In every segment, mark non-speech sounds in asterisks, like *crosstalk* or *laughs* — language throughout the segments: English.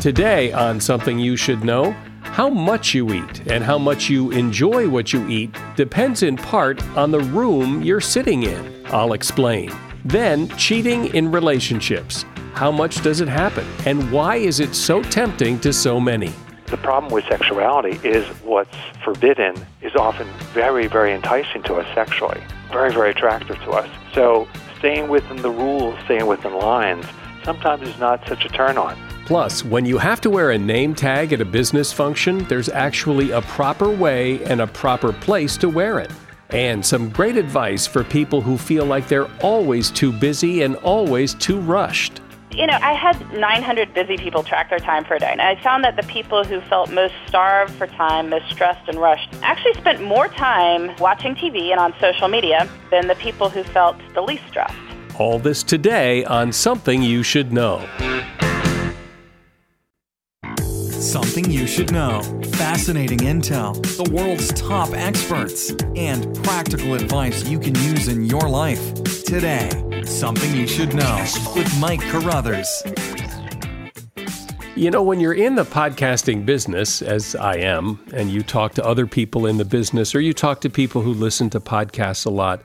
Today, on Something You Should Know, how much you eat and how much you enjoy what you eat depends in part on the room you're sitting in. I'll explain. Then, cheating in relationships. How much does it happen? And why is it so tempting to so many? The problem with sexuality is what's forbidden is often very, very enticing to us sexually, very, very attractive to us. So staying within the rules, staying within lines, sometimes is not such a turn on. Plus, when you have to wear a name tag at a business function, there's actually a proper way and a proper place to wear it. And some great advice for people who feel like they're always too busy and always too rushed you know, I had 900 busy people track their time for a day, and I found that the people who felt most starved for time, most stressed and rushed, actually spent more time watching TV and on social media than the people who felt the least stressed. All this today on Something You Should Know. Something you should know. Fascinating intel, the world's top experts, and practical advice you can use in your life. Today, Something You Should Know with Mike Carruthers. You know, when you're in the podcasting business, as I am, and you talk to other people in the business or you talk to people who listen to podcasts a lot,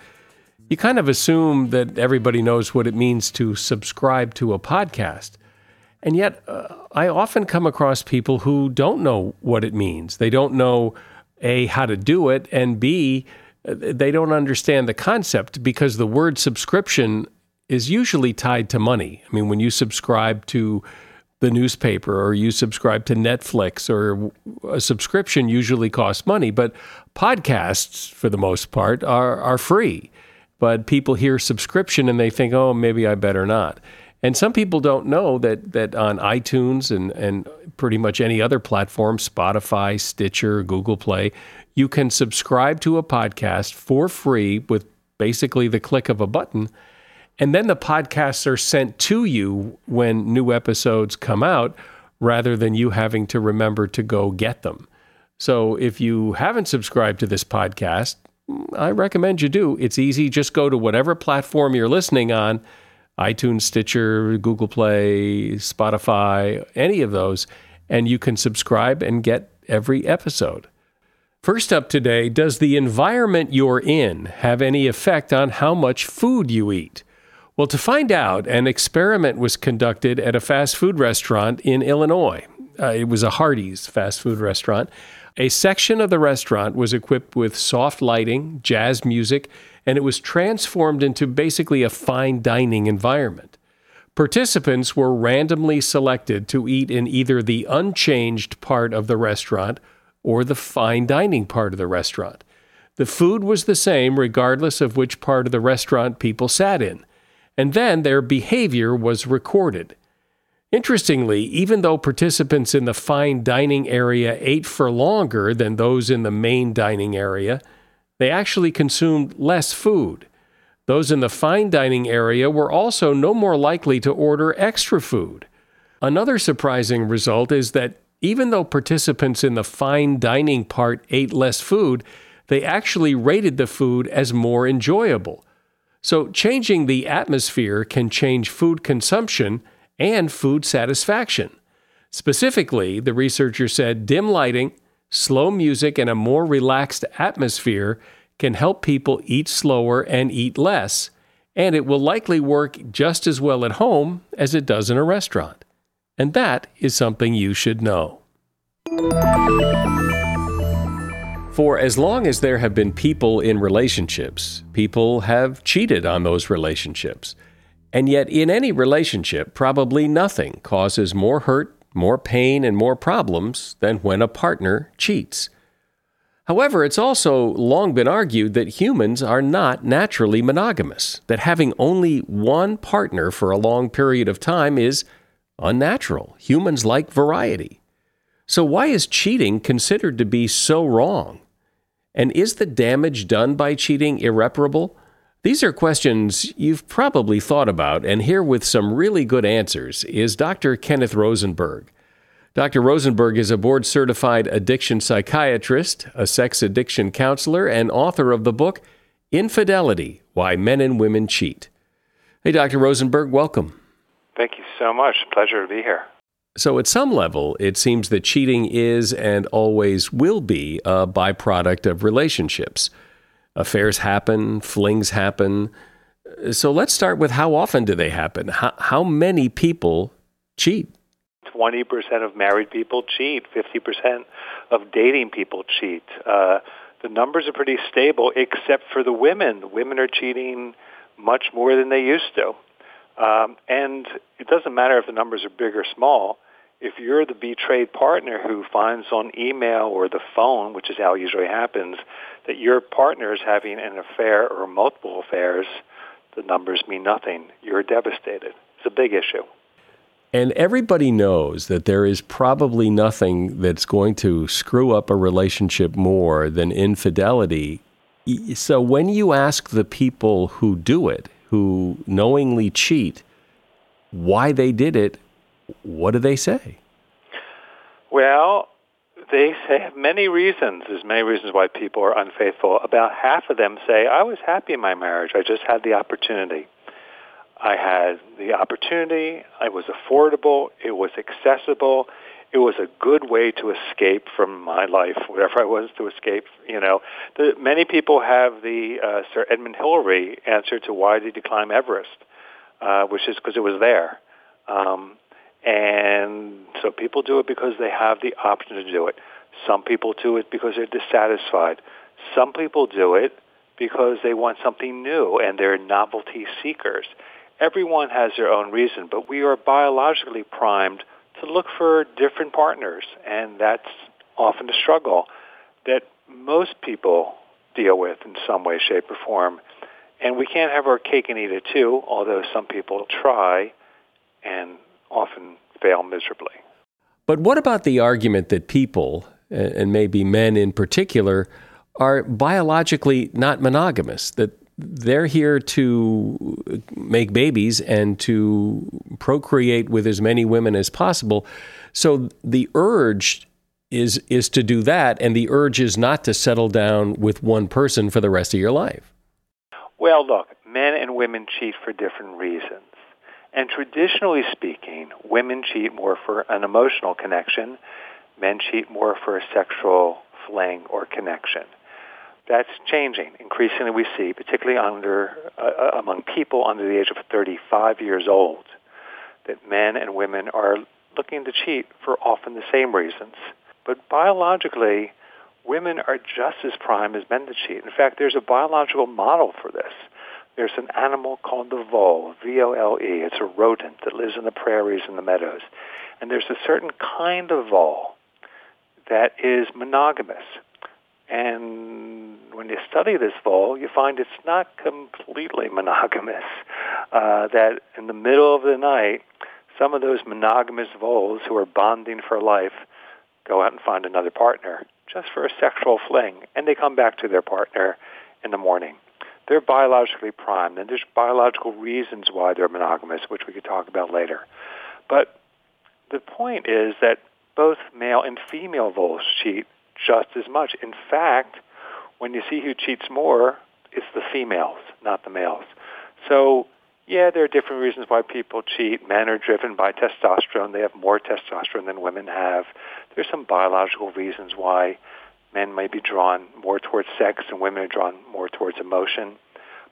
you kind of assume that everybody knows what it means to subscribe to a podcast. And yet, uh, I often come across people who don't know what it means. They don't know, A, how to do it, and B, they don't understand the concept because the word subscription is usually tied to money. I mean, when you subscribe to the newspaper or you subscribe to Netflix or a subscription usually costs money, but podcasts, for the most part, are, are free. But people hear subscription and they think, oh, maybe I better not. And some people don't know that that on iTunes and, and pretty much any other platform, Spotify, Stitcher, Google Play, you can subscribe to a podcast for free with basically the click of a button. And then the podcasts are sent to you when new episodes come out rather than you having to remember to go get them. So if you haven't subscribed to this podcast, I recommend you do. It's easy. Just go to whatever platform you're listening on iTunes, Stitcher, Google Play, Spotify, any of those, and you can subscribe and get every episode. First up today, does the environment you're in have any effect on how much food you eat? Well, to find out, an experiment was conducted at a fast food restaurant in Illinois. Uh, it was a Hardee's fast food restaurant. A section of the restaurant was equipped with soft lighting, jazz music, and it was transformed into basically a fine dining environment. Participants were randomly selected to eat in either the unchanged part of the restaurant or the fine dining part of the restaurant. The food was the same regardless of which part of the restaurant people sat in, and then their behavior was recorded. Interestingly, even though participants in the fine dining area ate for longer than those in the main dining area, they actually consumed less food. Those in the fine dining area were also no more likely to order extra food. Another surprising result is that even though participants in the fine dining part ate less food, they actually rated the food as more enjoyable. So, changing the atmosphere can change food consumption and food satisfaction. Specifically, the researcher said dim lighting, slow music, and a more relaxed atmosphere can help people eat slower and eat less, and it will likely work just as well at home as it does in a restaurant. And that is something you should know. For as long as there have been people in relationships, people have cheated on those relationships. And yet, in any relationship, probably nothing causes more hurt more pain and more problems than when a partner cheats. However, it's also long been argued that humans are not naturally monogamous, that having only one partner for a long period of time is unnatural. Humans like variety. So, why is cheating considered to be so wrong? And is the damage done by cheating irreparable? These are questions you've probably thought about, and here with some really good answers is Dr. Kenneth Rosenberg. Dr. Rosenberg is a board certified addiction psychiatrist, a sex addiction counselor, and author of the book Infidelity Why Men and Women Cheat. Hey, Dr. Rosenberg, welcome. Thank you so much. Pleasure to be here. So, at some level, it seems that cheating is and always will be a byproduct of relationships. Affairs happen, flings happen. So, let's start with how often do they happen? How, how many people cheat? 20% of married people cheat, 50% of dating people cheat. Uh, the numbers are pretty stable, except for the women. The women are cheating much more than they used to. Um, and it doesn't matter if the numbers are big or small. If you're the betrayed partner who finds on email or the phone, which is how it usually happens, that your partner is having an affair or multiple affairs, the numbers mean nothing. You're devastated. It's a big issue. And everybody knows that there is probably nothing that's going to screw up a relationship more than infidelity. So when you ask the people who do it, who knowingly cheat, why they did it, what do they say? Well, they say many reasons. There's many reasons why people are unfaithful. About half of them say, I was happy in my marriage. I just had the opportunity. I had the opportunity. It was affordable. It was accessible it was a good way to escape from my life, whatever I was to escape. You know, the, many people have the uh, Sir Edmund Hillary answer to why did he climb Everest, uh, which is because it was there. Um, and so people do it because they have the option to do it. Some people do it because they're dissatisfied. Some people do it because they want something new and they're novelty seekers. Everyone has their own reason, but we are biologically primed to look for different partners, and that's often a struggle that most people deal with in some way, shape, or form. And we can't have our cake and eat it too, although some people try and often fail miserably. But what about the argument that people, and maybe men in particular, are biologically not monogamous, that they're here to make babies and to procreate with as many women as possible. So the urge is is to do that, and the urge is not to settle down with one person for the rest of your life. Well, look, men and women cheat for different reasons. And traditionally speaking, women cheat more for an emotional connection, men cheat more for a sexual fling or connection that's changing. Increasingly, we see, particularly under uh, uh, among people under the age of 35 years old, that men and women are looking to cheat for often the same reasons. But biologically, women are just as prime as men to cheat. In fact, there's a biological model for this. There's an animal called the vole, V-O-L-E. It's a rodent that lives in the prairies and the meadows. And there's a certain kind of vole that is monogamous. And when you study this vole, you find it's not completely monogamous. Uh, that in the middle of the night, some of those monogamous voles who are bonding for life go out and find another partner just for a sexual fling, and they come back to their partner in the morning. They're biologically primed, and there's biological reasons why they're monogamous, which we could talk about later. But the point is that both male and female voles cheat just as much. In fact, when you see who cheats more, it's the females, not the males. So, yeah, there are different reasons why people cheat. Men are driven by testosterone. They have more testosterone than women have. There's some biological reasons why men may be drawn more towards sex and women are drawn more towards emotion.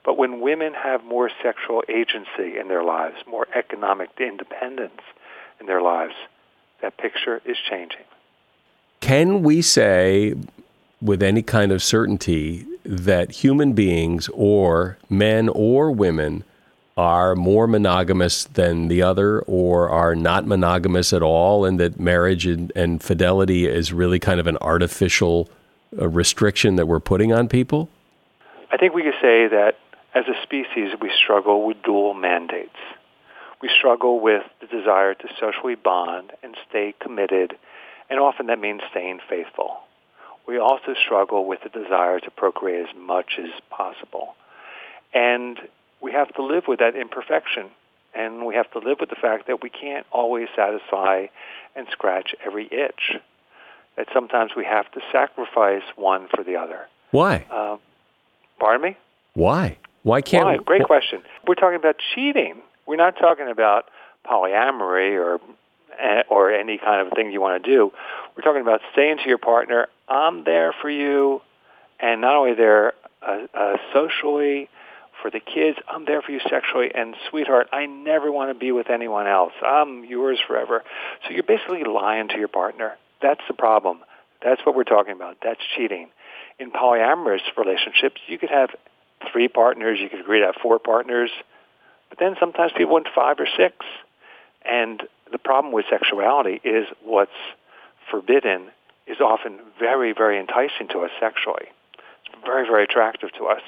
But when women have more sexual agency in their lives, more economic independence in their lives, that picture is changing. Can we say with any kind of certainty that human beings, or men or women, are more monogamous than the other or are not monogamous at all, and that marriage and, and fidelity is really kind of an artificial uh, restriction that we're putting on people? I think we could say that as a species, we struggle with dual mandates. We struggle with the desire to socially bond and stay committed and often that means staying faithful. We also struggle with the desire to procreate as much as possible. And we have to live with that imperfection. And we have to live with the fact that we can't always satisfy and scratch every itch. That sometimes we have to sacrifice one for the other. Why? Uh, pardon me? Why? Why can't Why? Great question. We're talking about cheating. We're not talking about polyamory or or any kind of thing you want to do. We're talking about saying to your partner, I'm there for you, and not only there uh, uh, socially, for the kids, I'm there for you sexually, and sweetheart, I never want to be with anyone else. I'm yours forever. So you're basically lying to your partner. That's the problem. That's what we're talking about. That's cheating. In polyamorous relationships, you could have three partners. You could agree to have four partners. But then sometimes people want five or six. And the problem with sexuality is what's forbidden is often very, very enticing to us sexually. It's very, very attractive to us.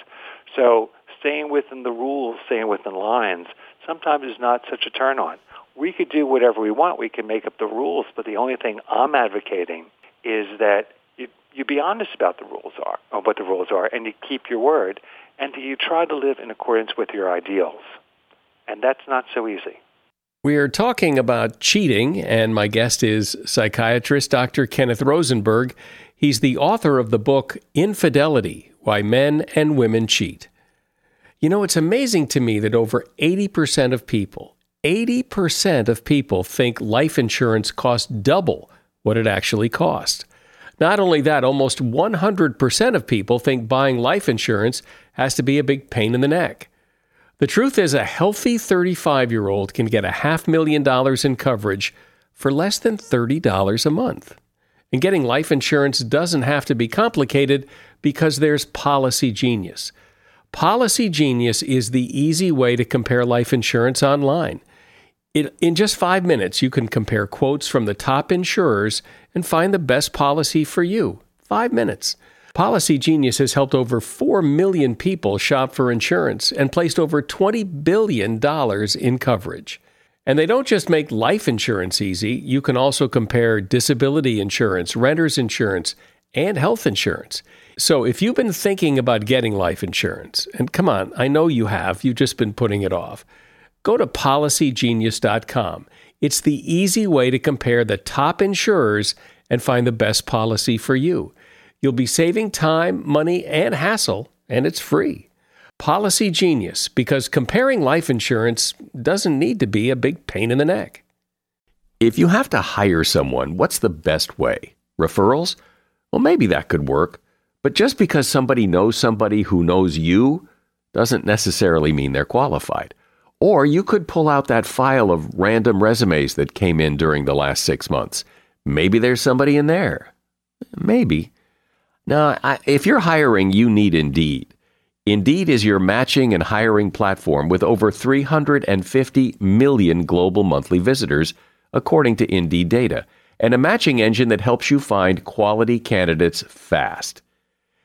So staying within the rules, staying within lines, sometimes is not such a turn on. We could do whatever we want. We can make up the rules, but the only thing I'm advocating is that you, you be honest about the rules are, or what the rules are, and you keep your word, and you try to live in accordance with your ideals. And that's not so easy. We're talking about cheating, and my guest is psychiatrist Dr. Kenneth Rosenberg. He's the author of the book Infidelity Why Men and Women Cheat. You know, it's amazing to me that over 80% of people, 80% of people think life insurance costs double what it actually costs. Not only that, almost 100% of people think buying life insurance has to be a big pain in the neck. The truth is, a healthy 35 year old can get a half million dollars in coverage for less than $30 a month. And getting life insurance doesn't have to be complicated because there's Policy Genius. Policy Genius is the easy way to compare life insurance online. It, in just five minutes, you can compare quotes from the top insurers and find the best policy for you. Five minutes. Policy Genius has helped over 4 million people shop for insurance and placed over $20 billion in coverage. And they don't just make life insurance easy, you can also compare disability insurance, renter's insurance, and health insurance. So if you've been thinking about getting life insurance, and come on, I know you have, you've just been putting it off, go to policygenius.com. It's the easy way to compare the top insurers and find the best policy for you. You'll be saving time, money, and hassle, and it's free. Policy Genius, because comparing life insurance doesn't need to be a big pain in the neck. If you have to hire someone, what's the best way? Referrals? Well, maybe that could work. But just because somebody knows somebody who knows you doesn't necessarily mean they're qualified. Or you could pull out that file of random resumes that came in during the last six months. Maybe there's somebody in there. Maybe. Now, I, if you're hiring, you need Indeed. Indeed is your matching and hiring platform with over 350 million global monthly visitors, according to Indeed data, and a matching engine that helps you find quality candidates fast.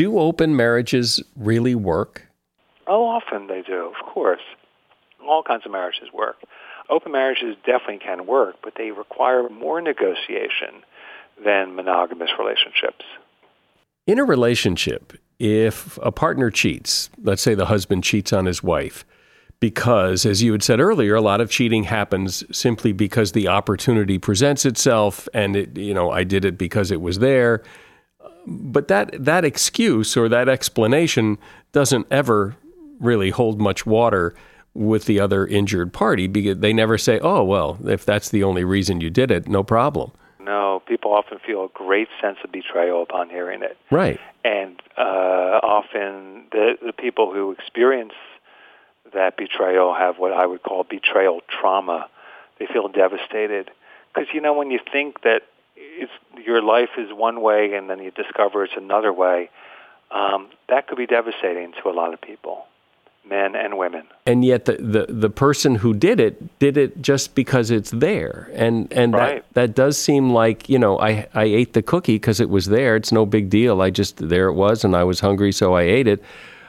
Do open marriages really work? Oh, often they do, of course. All kinds of marriages work. Open marriages definitely can work, but they require more negotiation than monogamous relationships. In a relationship, if a partner cheats, let's say the husband cheats on his wife, because, as you had said earlier, a lot of cheating happens simply because the opportunity presents itself, and it, you know, I did it because it was there. But that that excuse or that explanation doesn't ever really hold much water with the other injured party because they never say, "Oh, well, if that's the only reason you did it, no problem." No, people often feel a great sense of betrayal upon hearing it. Right. And uh, often the the people who experience that betrayal have what I would call betrayal trauma. They feel devastated because you know when you think that it's your life is one way and then you discover it's another way, um, that could be devastating to a lot of people, men and women. And yet the, the, the person who did it did it just because it's there, and and right. that that does seem like you know I I ate the cookie because it was there. It's no big deal. I just there it was, and I was hungry, so I ate it.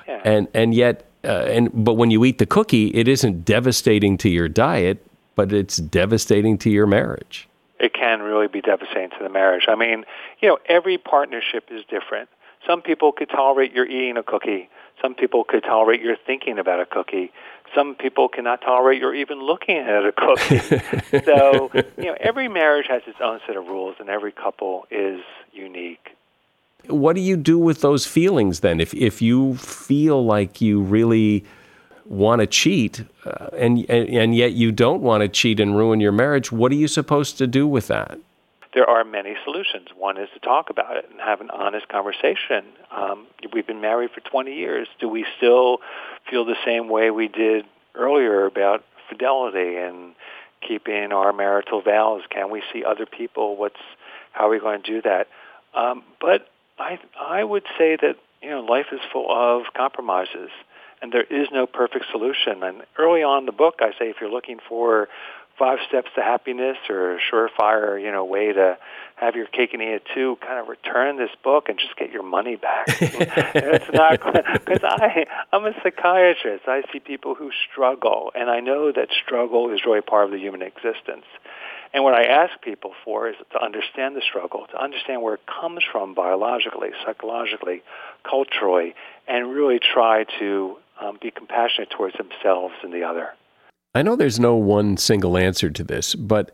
Yeah. And and yet uh, and but when you eat the cookie, it isn't devastating to your diet, but it's devastating to your marriage. It can really be devastating to the marriage. I mean, you know, every partnership is different. Some people could tolerate your eating a cookie. Some people could tolerate your thinking about a cookie. Some people cannot tolerate your even looking at a cookie. *laughs* so, you know, every marriage has its own set of rules, and every couple is unique what do you do with those feelings then? If if you feel like you really want to cheat, uh, and, and and yet you don't want to cheat and ruin your marriage, what are you supposed to do with that? There are many solutions. One is to talk about it and have an honest conversation. Um, we've been married for 20 years. Do we still feel the same way we did earlier about fidelity and keeping our marital vows? Can we see other people? What's how are we going to do that? Um, but I I would say that you know life is full of compromises, and there is no perfect solution. And early on in the book, I say if you're looking for five steps to happiness or a surefire you know way to have your cake and eat it too, kind of return this book and just get your money back. *laughs* it's not *laughs* because I I'm a psychiatrist. I see people who struggle, and I know that struggle is really part of the human existence. And what I ask people for is to understand the struggle, to understand where it comes from biologically, psychologically, culturally, and really try to um, be compassionate towards themselves and the other. I know there's no one single answer to this, but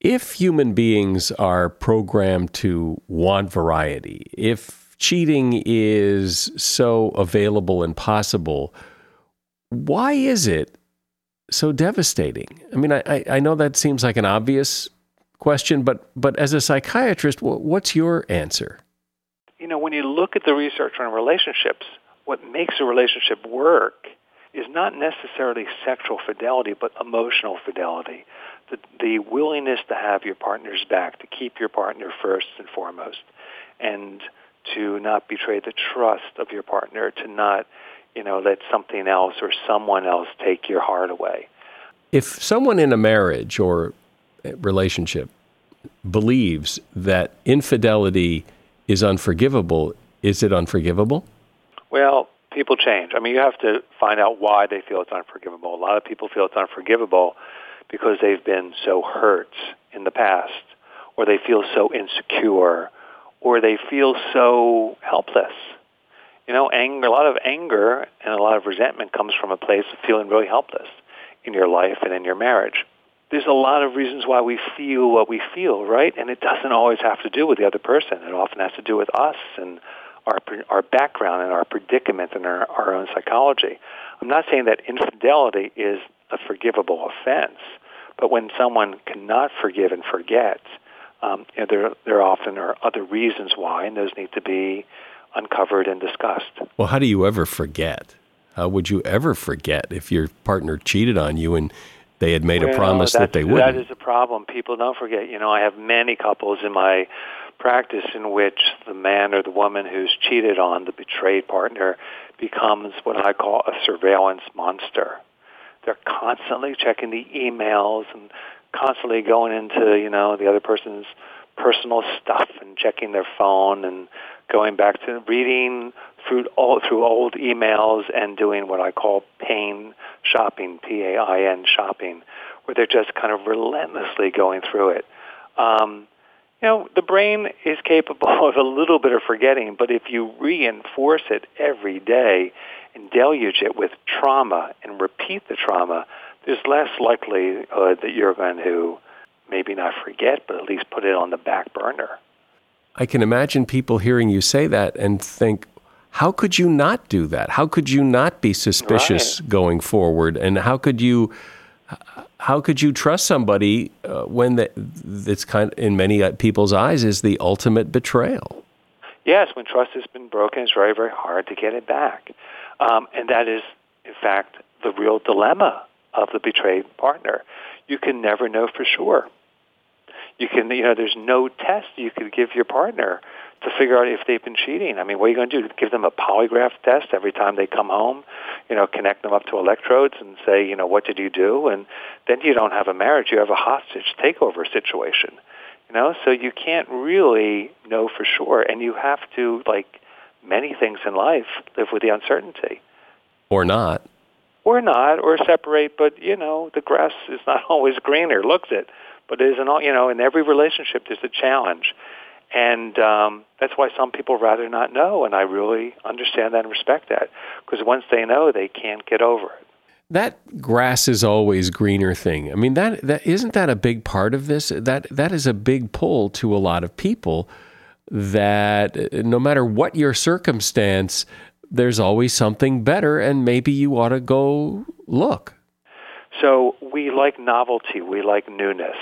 if human beings are programmed to want variety, if cheating is so available and possible, why is it so devastating? I mean, I, I know that seems like an obvious question, but, but as a psychiatrist, what's your answer? You know, when you look at the research on relationships, what makes a relationship work is not necessarily sexual fidelity, but emotional fidelity. The, the willingness to have your partner's back, to keep your partner first and foremost, and to not betray the trust of your partner, to not you know, let something else or someone else take your heart away. If someone in a marriage or relationship believes that infidelity is unforgivable, is it unforgivable? Well, people change. I mean, you have to find out why they feel it's unforgivable. A lot of people feel it's unforgivable because they've been so hurt in the past, or they feel so insecure, or they feel so helpless you know, anger, a lot of anger and a lot of resentment comes from a place of feeling really helpless in your life and in your marriage. There's a lot of reasons why we feel what we feel, right? And it doesn't always have to do with the other person. It often has to do with us and our our background and our predicament and our, our own psychology. I'm not saying that infidelity is a forgivable offense, but when someone cannot forgive and forget, um, you know, there there often are other reasons why, and those need to be uncovered and discussed. Well, how do you ever forget? How would you ever forget if your partner cheated on you and They had made Well, a promise that they That wouldn't. is a problem. People don't forget. You know, I have many couples in my practice in which the man or the woman who's cheated on the betrayed partner becomes what I call a surveillance monster. They're constantly checking the emails and constantly going into, you know, the other person's personal stuff and checking their phone and going back to reading through all through old emails and doing what I call pain shopping, P-A-I-N shopping, where they're just kind of relentlessly going through it. Um, you know, the brain is capable *laughs* of a little bit of forgetting, but if you reinforce it every day and deluge it with trauma and repeat the trauma, there's less likelihood that you're going to maybe not forget, but at least put it on the back burner. I can imagine people hearing you say that and think, how could you not do that? How could you not be suspicious going forward? And how could you how could you trust somebody uh, when that that's kind of, in many uh, people's eyes is the ultimate betrayal? Yes, when trust has been broken, it's very, very hard to get it back. Um, and that is, in fact, the real dilemma of the betrayed partner. You can never know for sure. You can, you know, there's no test you could give your partner to figure out if they've been cheating. I mean, what are you going to do? Give them a polygraph test every time they come home? You know, connect them up to electrodes and say, you know, what did you do? And then you don't have a marriage; you have a hostage takeover situation. You know, so you can't really know for sure, and you have to, like many things in life, live with the uncertainty. Or not. Or not, or separate, but you know, the grass is not *laughs* always greener, looks it. But it isn't all, you know, in every relationship there's a challenge. And um, that's why some people rather not know, and I really understand that and respect that. Because once they know, they can't get over it. That grass is always greener thing. I mean, that that isn't that a big part of this. That that is a big pull to a lot of people. That no matter what your circumstance, there's always something better, and maybe you ought to go look. So we like novelty. We like newness.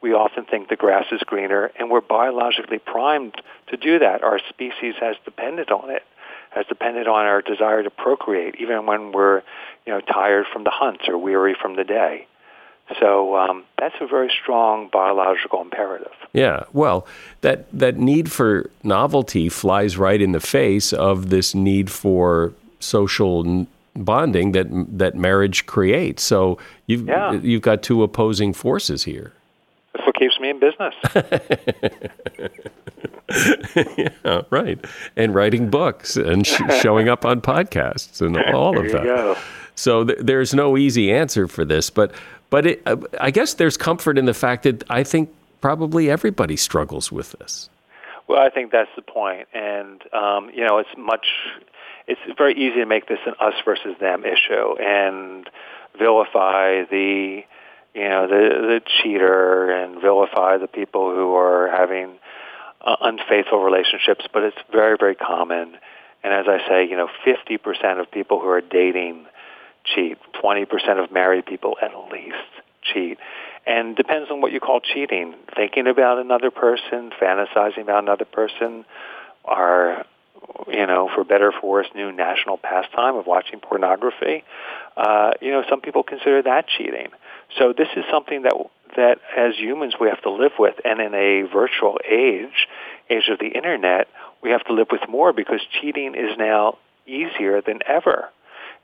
We often think the grass is greener, and we're biologically primed to do that. Our species has depended on it, has depended on our desire to procreate, even when we're, you know, tired from the hunt or weary from the day. So um, that's a very strong biological imperative. Yeah, well, that that need for novelty flies right in the face of this need for social n- bonding that that marriage creates. So you've Yeah. you've got two opposing forces here. That's what keeps me in business. *laughs* yeah, right. And writing books and sh- *laughs* showing up on podcasts and all of that. So th- there's no easy answer for this, but but it, uh, I guess there's comfort in the fact that I think probably everybody struggles with this. Well, I think that's the point, and um, you know, it's much. It's very easy to make this an us versus them issue and vilify the, you know, the the cheater and vilify the people who are having uh, unfaithful relationships. But it's very, very common, and as I say, you know, 50% of people who are dating cheat. 20% of married people at least cheat. And depends on what you call cheating. Thinking about another person, fantasizing about another person, are, you know, for better or for worse, new national pastime of watching pornography. Uh, you know, some people consider that cheating. So this is something that that as humans we have to live with, and in a virtual age, age of the internet, we have to live with more because cheating is now easier than ever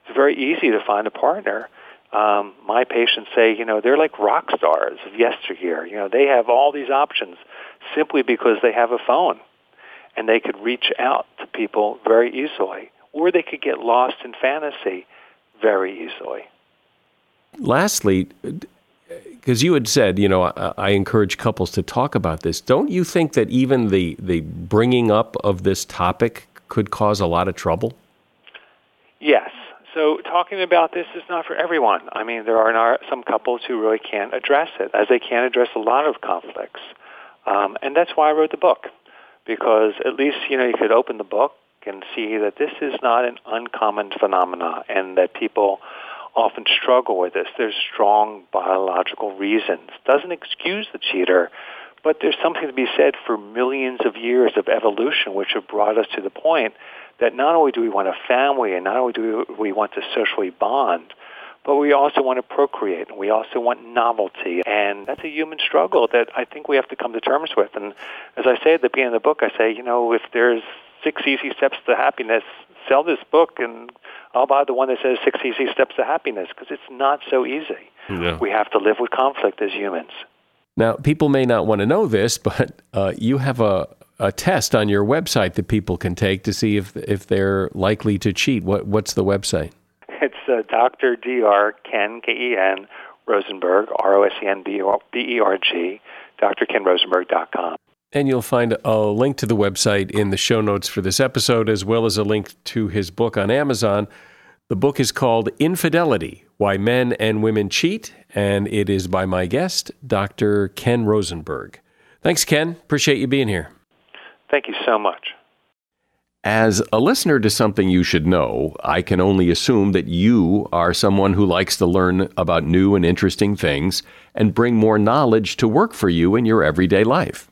it's very easy to find a partner. Um, my patients say, you know, they're like rock stars of yesteryear. You know, they have all these options simply because they have a phone, and they could reach out to people very easily, or they could get lost in fantasy very easily. Lastly, because you had said, you know, I, I encourage couples to talk about this. Don't you think that even the the bringing up of this topic could cause a lot of trouble? Yes. So talking about this is not for everyone. I mean, there are some couples who really can't address it, as they can't address a lot of conflicts. Um, and that's why I wrote the book, because at least, you know, you could open the book and see that this is not an uncommon phenomena and that people often struggle with this. There's strong biological reasons. Doesn't excuse the cheater, but there's something to be said for millions of years of evolution which have brought us to the point that not only do we want a family and not only do we want to socially bond, but we also want to procreate, and we also want novelty, and that's a human struggle that I think we have to come to terms with. And as I say at the beginning of the book, I say, you know, if there's six easy steps to happiness, sell this book and I'll buy the one that says Six Easy Steps to Happiness because it's not so easy. Yeah. We have to live with conflict as humans. Now, people may not want to know this, but uh, you have a, a test on your website that people can take to see if if they're likely to cheat. What what's the website? It's uh, Dr. Dr. Ken K E N Rosenberg R O S E N B E R G drkenrosenberg.com. And you'll find a link to the website in the show notes for this episode, as well as a link to his book on Amazon. The book is called Infidelity Why Men and Women Cheat, and it is by my guest, Dr. Ken Rosenberg. Thanks, Ken. Appreciate you being here. Thank you so much. As a listener to something you should know, I can only assume that you are someone who likes to learn about new and interesting things and bring more knowledge to work for you in your everyday life.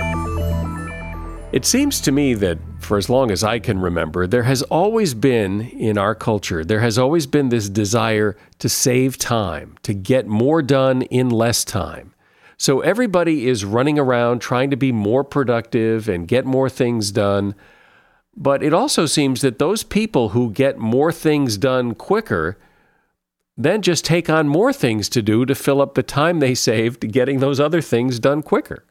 It seems to me that for as long as I can remember, there has always been in our culture, there has always been this desire to save time, to get more done in less time. So everybody is running around trying to be more productive and get more things done. But it also seems that those people who get more things done quicker then just take on more things to do to fill up the time they *laughs* saved getting those other things done quicker.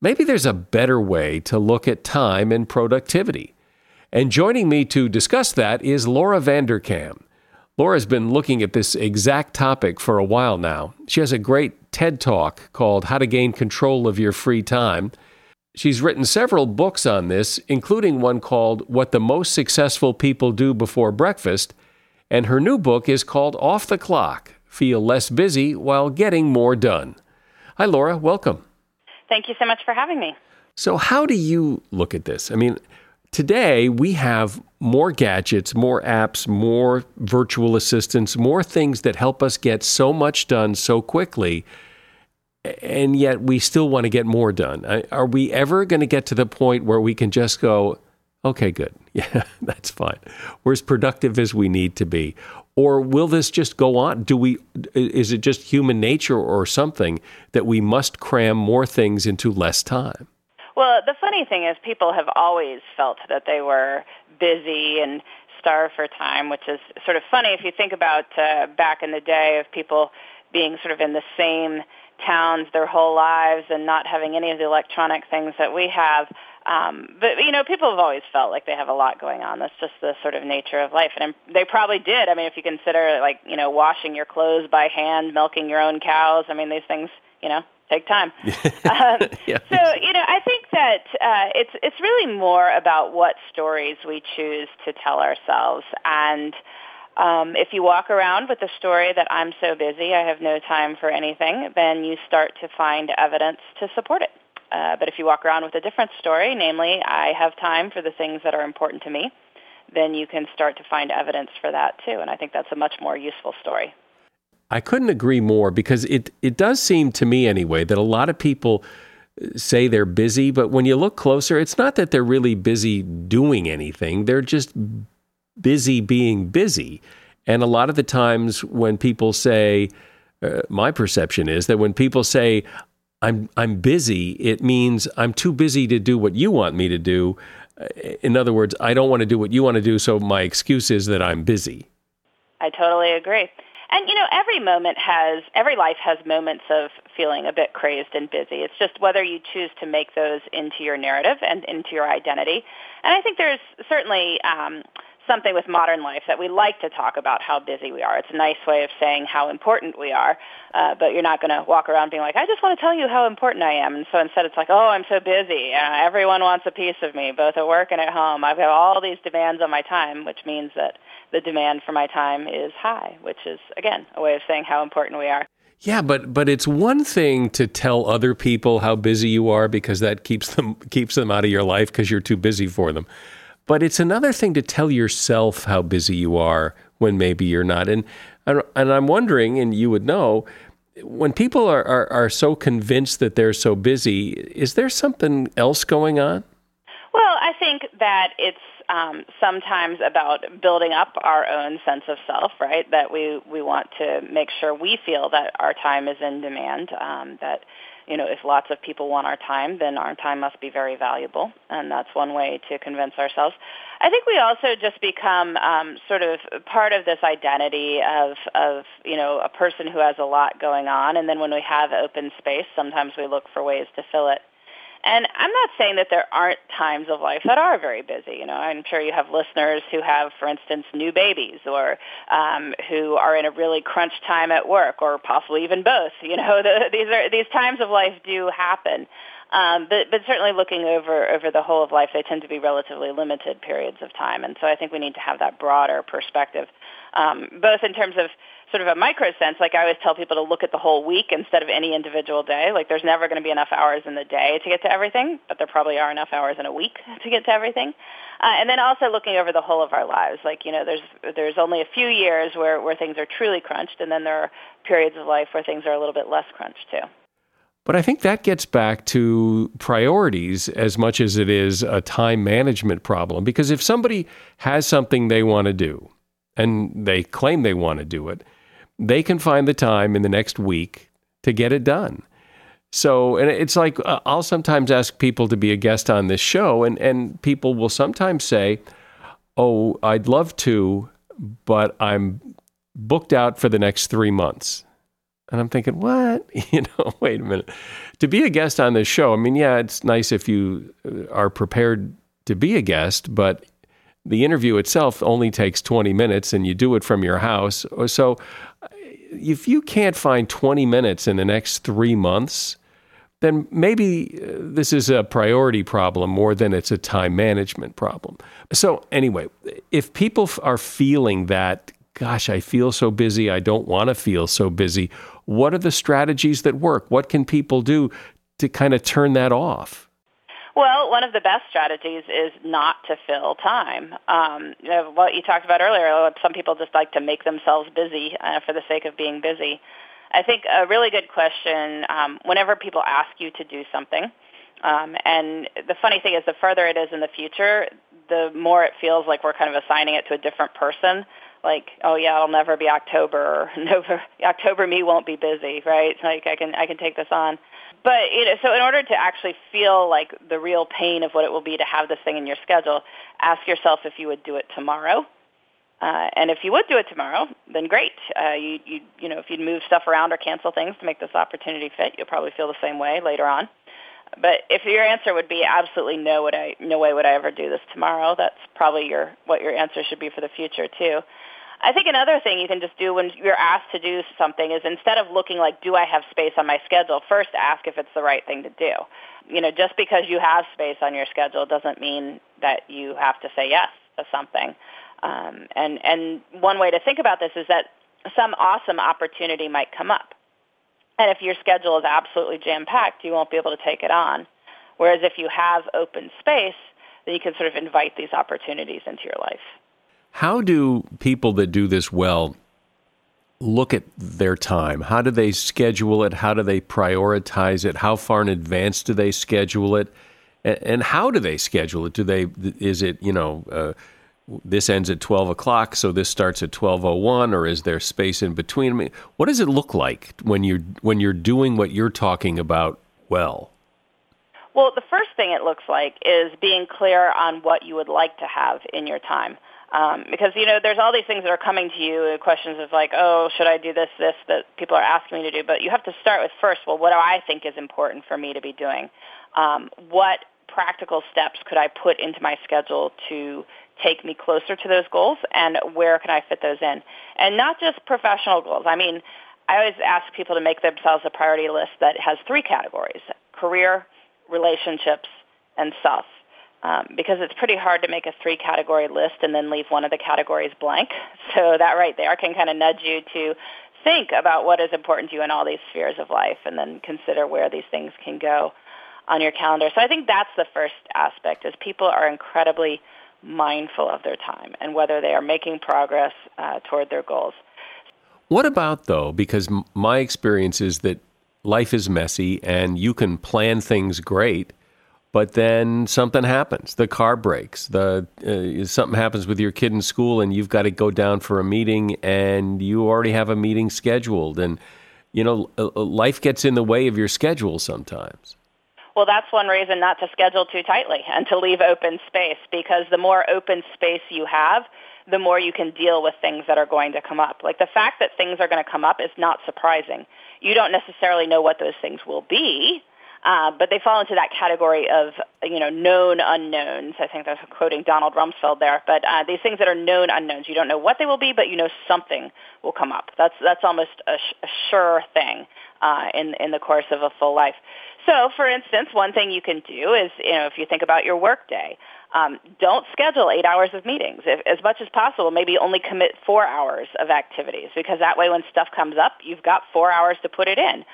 Maybe there's a better way to look at time and productivity. And joining me to discuss that is Laura Vanderkam. Laura's been looking at this exact topic for a while now. She has a great TED talk called How to Gain Control of Your Free Time. She's written several books on this, including one called What the Most Successful People Do Before Breakfast. And her new book is called Off the Clock Feel Less Busy While Getting More Done. Hi, Laura. Welcome. Thank you so much for having me. So, how do you look at this? I mean, today we have more gadgets, more apps, more virtual assistants, more things that help us get so much done so quickly. And yet we still want to get more done. Are we ever going to get to the point where we can just go, okay, good. *laughs* Yeah, that's fine. We're as productive as we need to be or will this just go on? Do we is it just human nature or something that we must cram more things into less time? Well, the funny thing is people have always felt that they were busy and starved for time, which is sort of funny if you think about uh, back in the day of people being sort of in the same towns their whole lives and not having any of the electronic things that we have. Um, but you know, people have always felt like they have a lot going on. That's just the sort of nature of life, and they probably did. I mean, if you consider like you know washing your clothes by hand, milking your own cows. I mean, these things you know take time. *laughs* um, *laughs* yeah. So you know, I think that uh, it's it's really more about what stories we choose to tell ourselves and. Um, if you walk around with the story that I'm so busy, I have no time for anything, then you start to find evidence to support it. Uh, but if you walk around with a different story, namely, I have time for the things that are important to me, then you can start to find evidence for that too. And I think that's a much more useful story. I couldn't agree more because it, it does seem to me, anyway, that a lot of people say they're busy, but when you look closer, it's not that they're really busy doing anything, they're just busy being busy. And a lot of the times when people say, uh, my perception is that when people say, I'm I'm busy, it means I'm too busy to do what you want me to do. In other words, I don't want to do what you want to do, so my excuse is that I'm busy. I totally agree. And you know, every moment has every life has moments of feeling a bit crazed and busy. It's just whether you choose to make those into your narrative and into your identity. And I think there's certainly um, something with modern life that we like to talk about how busy we are. It's a nice way of saying how important we are, uh, but you're not going to walk around being like, I just want to tell you how important I am. And so instead it's like, oh, I'm so busy. Uh, everyone wants a piece of me, both at work and at home. I've got all these demands on my time, which means that the demand for my time is high, which is, again, a way of saying how important we are. Yeah, but but it's one thing to tell other people how busy you are because that keeps them keeps them out of your life because you're too busy for them. But it's another thing to tell yourself how busy you are when maybe you're not. And and I'm wondering, and you would know, when people are, are, are so convinced that they're so busy, is there something else going on? Well, I think that it's um, sometimes about building up our own sense of self, right? That we, we want to make sure we feel that our time is in demand, um, that you know, if lots of people want our time, then our time must be very valuable, and that's one way to convince ourselves. I think we also just become um, sort of part of this identity of, of, you know, a person who has a lot going on, and then when we have open space, sometimes we look for ways to fill it. And I'm not saying that there aren't times of life that are very busy. You know, I'm sure you have listeners who have, for instance, new babies or um, who are in a really crunch time at work or possibly even both. You know, *laughs* the, these are these times of life do happen. Um, but, but certainly looking over, over the whole of life, they tend to be relatively limited periods of time. And so I think we need to have that broader perspective, um, both in terms of sort of a micro sense, like I always tell people to look at the whole week instead of any individual day. Like there's never going to be enough hours in the day to get to everything, but there probably are enough hours in a week to get to everything. Uh, and then also looking over the whole of our lives. Like, you know, there's there's only a few years where, where things are truly crunched, and then there are periods of life where things are a little bit less crunched too. But I think that gets back to priorities as much as it is a time management problem. Because if somebody has something they want to do and they claim they want to do it, they can find the time in the next week to get it done. So, and it's like uh, I'll sometimes ask people to be a guest on this show, and, and people will sometimes say, Oh, I'd love to, but I'm booked out for the next three months. And I'm thinking, what? *laughs* You know, wait a minute. To be a guest on this show, I mean, yeah, it's nice if you uh, are prepared to be a guest, but the interview itself only takes 20 minutes and you do it from your house. So if you can't find 20 minutes in the next three months, then maybe uh, this is a priority problem more than it's a time management problem. So, anyway, if people are feeling that, gosh, I feel so busy, I don't want to feel so busy, what are the strategies that work? What can people do to kind of turn that off? Well, one of the best strategies is not to fill time. Um, you know, what you talked about earlier, some people just like to make themselves busy uh, for the sake of being busy. I think a really good question um, whenever people ask you to do something, um, and the funny thing is, the further it is in the future, the more it feels like we're kind of assigning it to a different person. Like, oh yeah, it'll never be October. *laughs* Or, November, October me won't be busy, right? Like I can I can take this on. But you know, so in order to actually feel like the real pain of what it will be to have this thing in your schedule, ask yourself if you would do it tomorrow. Uh, and if you would do it tomorrow, then great. Uh, you, you, you know, if you'd move stuff around or cancel things to make this opportunity fit, you'll probably feel the same way later on. But if your answer would be absolutely no, would I, no way would I ever do this tomorrow, that's probably your what your answer should be for the future too. I think another thing you can just do when you're asked to do something is instead of looking like, do I have space on my schedule, first ask if it's the right thing to do. You know, just because you have space on your schedule doesn't mean that you have to say yes to something. Um, and, and one way to think about this is that some awesome opportunity might come up. And if your schedule is absolutely jam-packed, you won't be able to take it on. Whereas if you have open space, then you can sort of invite these opportunities into your life. How do people that do this well look at their time? How do they schedule it? How do they prioritize it? How far in advance do they schedule it? And how do they schedule it? Do they is it you know uh, this ends at twelve o'clock, so this starts at twelve oh one, or is there space in between? I mean, what does it look like when you're when you're doing what you're talking about well? Well, the first thing it looks like is being clear on what you would like to have in your time. Um, because you know there's all these things that are coming to you, questions of like, oh, should I do this, this that people are asking me to do. But you have to start with first, well, what do I think is important for me to be doing? Um, what practical steps could I put into my schedule to take me closer to those goals, and where can I fit those in? And not just professional goals. I mean, I always ask people to make themselves a priority list that has three categories: career, relationships, and self um, because it's pretty hard to make a three category list and then leave one of the categories blank. *laughs* So that right there can kind of nudge you to think about what is important to you in all these spheres of life and then consider where these things can go on your calendar. So I think that's the first aspect is people are incredibly mindful of their time and whether they are making progress uh, toward their goals. What about though because my experience is that life is messy and you can plan things great but then something happens the car breaks the uh, something happens with your kid in school and you've got to go down for a meeting and you already have a meeting scheduled and you know uh, life gets in the way of your schedule sometimes well that's one reason not to schedule too tightly and to leave open space because the more open space you have the more you can deal with things that are going to come up like the fact that things are going to come up is not surprising you don't necessarily know what those things will be uh, but they fall into that category of, you know, known unknowns. I think that's quoting Donald Rumsfeld there. But uh, these things that are known unknowns, you don't know what they will be, but you know something will come up. That's that's almost a, sh- a sure thing uh, in in the course of a full life. So, for instance, one thing you can do is, you know, if you think about your workday, um, don't schedule eight hours of meetings. If, as much as possible, maybe only commit four hours of activities because that way when stuff comes up, you've got four hours to put it in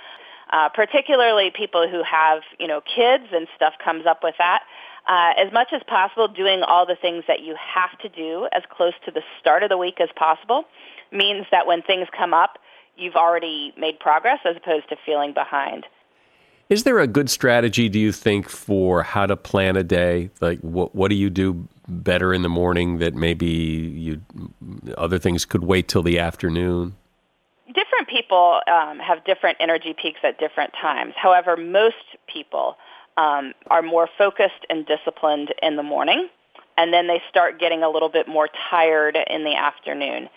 uh, particularly people who have, you know, kids and stuff comes up with that. Uh, as much as possible, doing all the things that you have to do as close to the start of the week as possible means that when things come up, you've already made progress as opposed to feeling behind. Is there a good strategy, do you think, for how to plan a day? Like, what what do you do better in the morning that maybe you other things could wait till the afternoon? different people um, have different energy peaks at different times. However, most people um, are more focused and disciplined in the morning, and then they start getting a little bit more tired in the afternoon.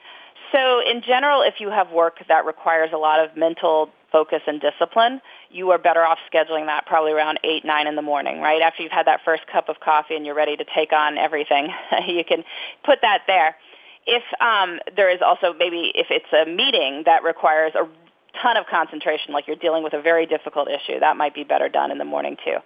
So in general, if you have work that requires a lot of mental focus and discipline, you are better off scheduling that probably around 8, 9 in the morning, right? After you've had that first cup of coffee and you're ready to take on everything, *laughs* you can put that there if um, there is also maybe if it's a meeting that requires a ton of concentration, like you're dealing with a very difficult issue, that might be better done in the morning too.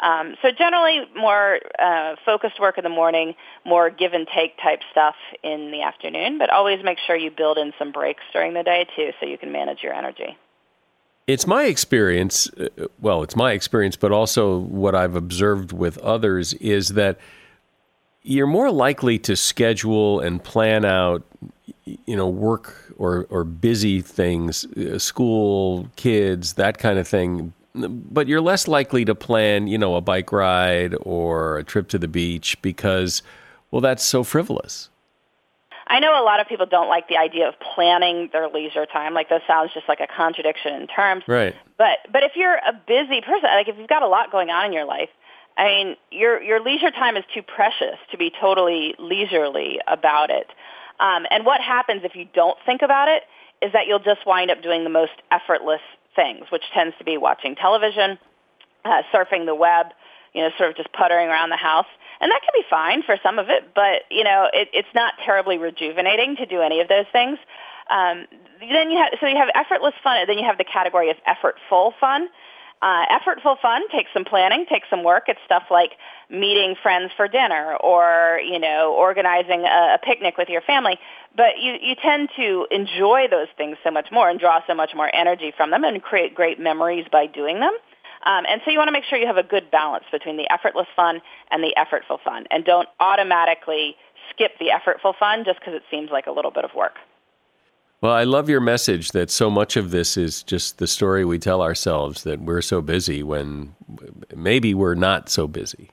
Um, so generally, more uh, focused work in the morning, more give and take type stuff in the afternoon, but always make sure you build in some breaks during the day too, so you can manage your energy. It's my experience, uh, well, it's my experience, but also what I've observed with others is that you're more likely to schedule and plan out, you know, work or, or busy things, uh, school, kids, that kind of thing. But you're less likely to plan, you know, a bike ride or a trip to the beach because, well, that's so frivolous. I know a lot of people don't like the idea of planning their leisure time. Like that sounds just like a contradiction in terms. Right. But but if you're a busy person, like if you've got a lot going on in your life, I mean, your your leisure time is too precious to be totally leisurely about it. Um, and what happens if you don't think about it is that you'll just wind up doing the most effortless things, which tends to be watching television, uh, surfing the web, you know, sort of just puttering around the house. And that can be fine for some of it, but you know, it, it's not terribly rejuvenating to do any of those things. Um, then you have so you have effortless fun, and then you have the category of effortful fun. Uh, effortful fun takes some planning, takes some work. It's stuff like meeting friends for dinner or, you know, organizing a, a picnic with your family. But you, you tend to enjoy those things so much more and draw so much more energy from them and create great memories by doing them. Um, and so you want to make sure you have a good balance between the effortless fun and the effortful fun. And don't automatically skip the effortful fun just because it seems like a little bit of work. Well, I love your message that so much of this is just the story we tell ourselves that we're so busy when maybe we're not so busy.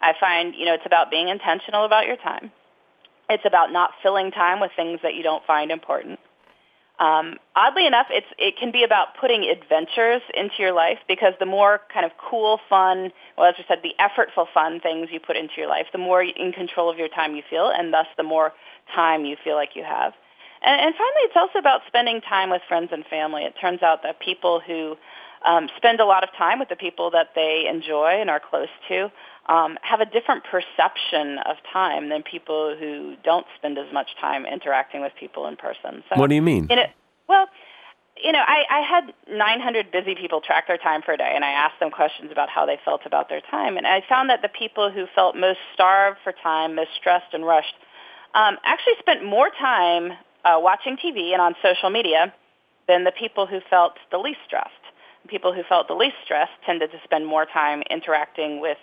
I find, you know, it's about being intentional about your time. It's about not filling time with things that you don't find important. Um, oddly enough, it's it can be about putting adventures into your life because the more kind of cool, fun, well, as I said, the effortful, fun things you put into your life, the more in control of your time you feel, and thus the more time you feel like you have. And, and finally, it's also about spending time with friends and family. It turns out that people who um, spend a lot of time with the people that they enjoy and are close to um, have a different perception of time than people who don't spend as much time interacting with people in person. So, what do you mean? You know, well, you know, I, I had 900 busy people track their time for a day, and I asked them questions about how they felt about their time. And I found that the people who felt most starved for time, most stressed and rushed, um, actually spent more time uh, watching TV and on social media than the people who felt the least stressed. People who felt the least stressed tended to spend more time interacting with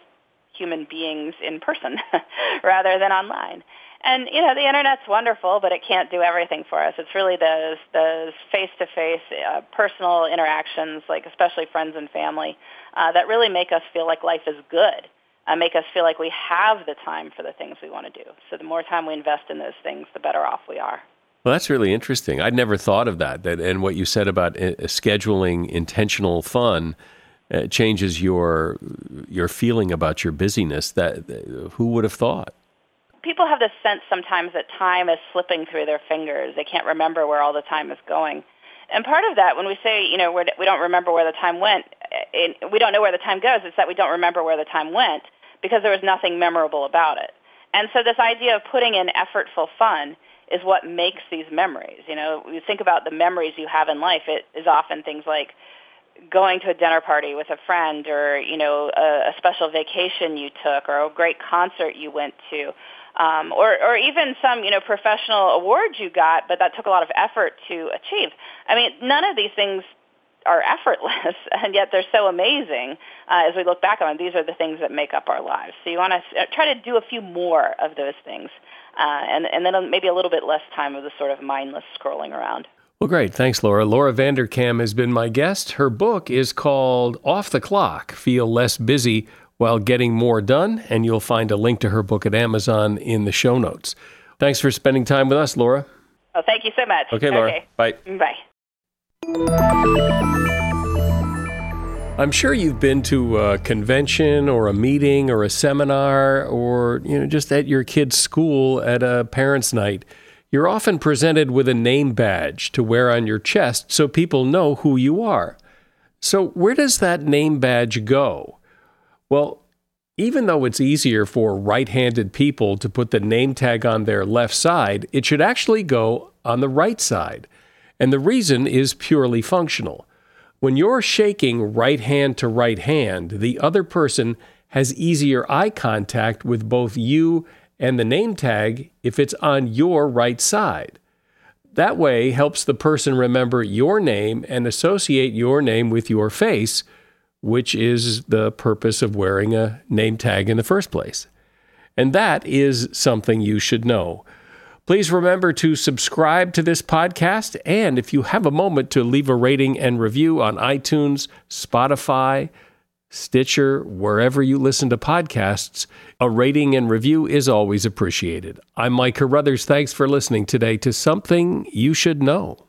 human beings in person *laughs* rather than online. And you know, the internet's wonderful, but it can't do everything for us. It's really those those face-to-face uh, personal interactions, like especially friends and family, uh, that really make us feel like life is good. Uh, make us feel like we have the time for the things we want to do. So the more time we invest in those things, the better off we are. Well, that's really interesting. I'd never thought of that. That and what you said about uh, scheduling intentional fun uh, changes your your feeling about your busyness. That uh, who would have thought? People have this sense sometimes that time is slipping through their fingers. They can't remember where all the time is going. And part of that, when we say, you know, we don't remember where the time went, we don't know where the time goes. It's that we don't remember where the time went because there was nothing memorable about it. And so this idea of putting in effortful fun is what makes these memories. You know, you think about the memories you have in life, it is often things like going to a dinner party with a friend or, you know, a, a special vacation you took or a great concert you went to. Um, or, or even some, you know, professional awards you got, but that took a lot of effort to achieve. I mean, none of these things are effortless, *laughs* and yet they're so amazing uh, as we look back on them. These are the things that make up our lives. So you want to try to do a few more of those things uh, and, and then maybe a little bit less time of the sort of mindless scrolling around. Well, great. Thanks, Laura. Laura Vanderkam has been my guest. Her book is called Off the Clock Feel Less Busy While Getting More Done, and you'll find a link to her book at Amazon in the show notes. Thanks for spending time with us, Laura. Oh, thank you so much. Okay, Laura. Okay. Bye. Bye. I'm sure you've been to a convention or a meeting or a seminar or you know just at your kid's school at a parents' night. You're often presented with a name badge to wear on your chest so people know who you are. So, where does that name badge go? Well, even though it's easier for right handed people to put the name tag on their left side, it should actually go on the right side. And the reason is purely functional. When you're shaking right hand to right hand, the other person has easier eye contact with both you and the name tag if it's on your right side. That way helps the person remember your name and associate your name with your face, which is the purpose of wearing a name tag in the first place. And that is something you should know. Please remember to subscribe to this podcast. And if you have a moment to leave a rating and review on iTunes, Spotify, Stitcher, wherever you listen to podcasts, a rating and review is always appreciated. I'm Mike Carruthers. Thanks for listening today to Something You Should Know.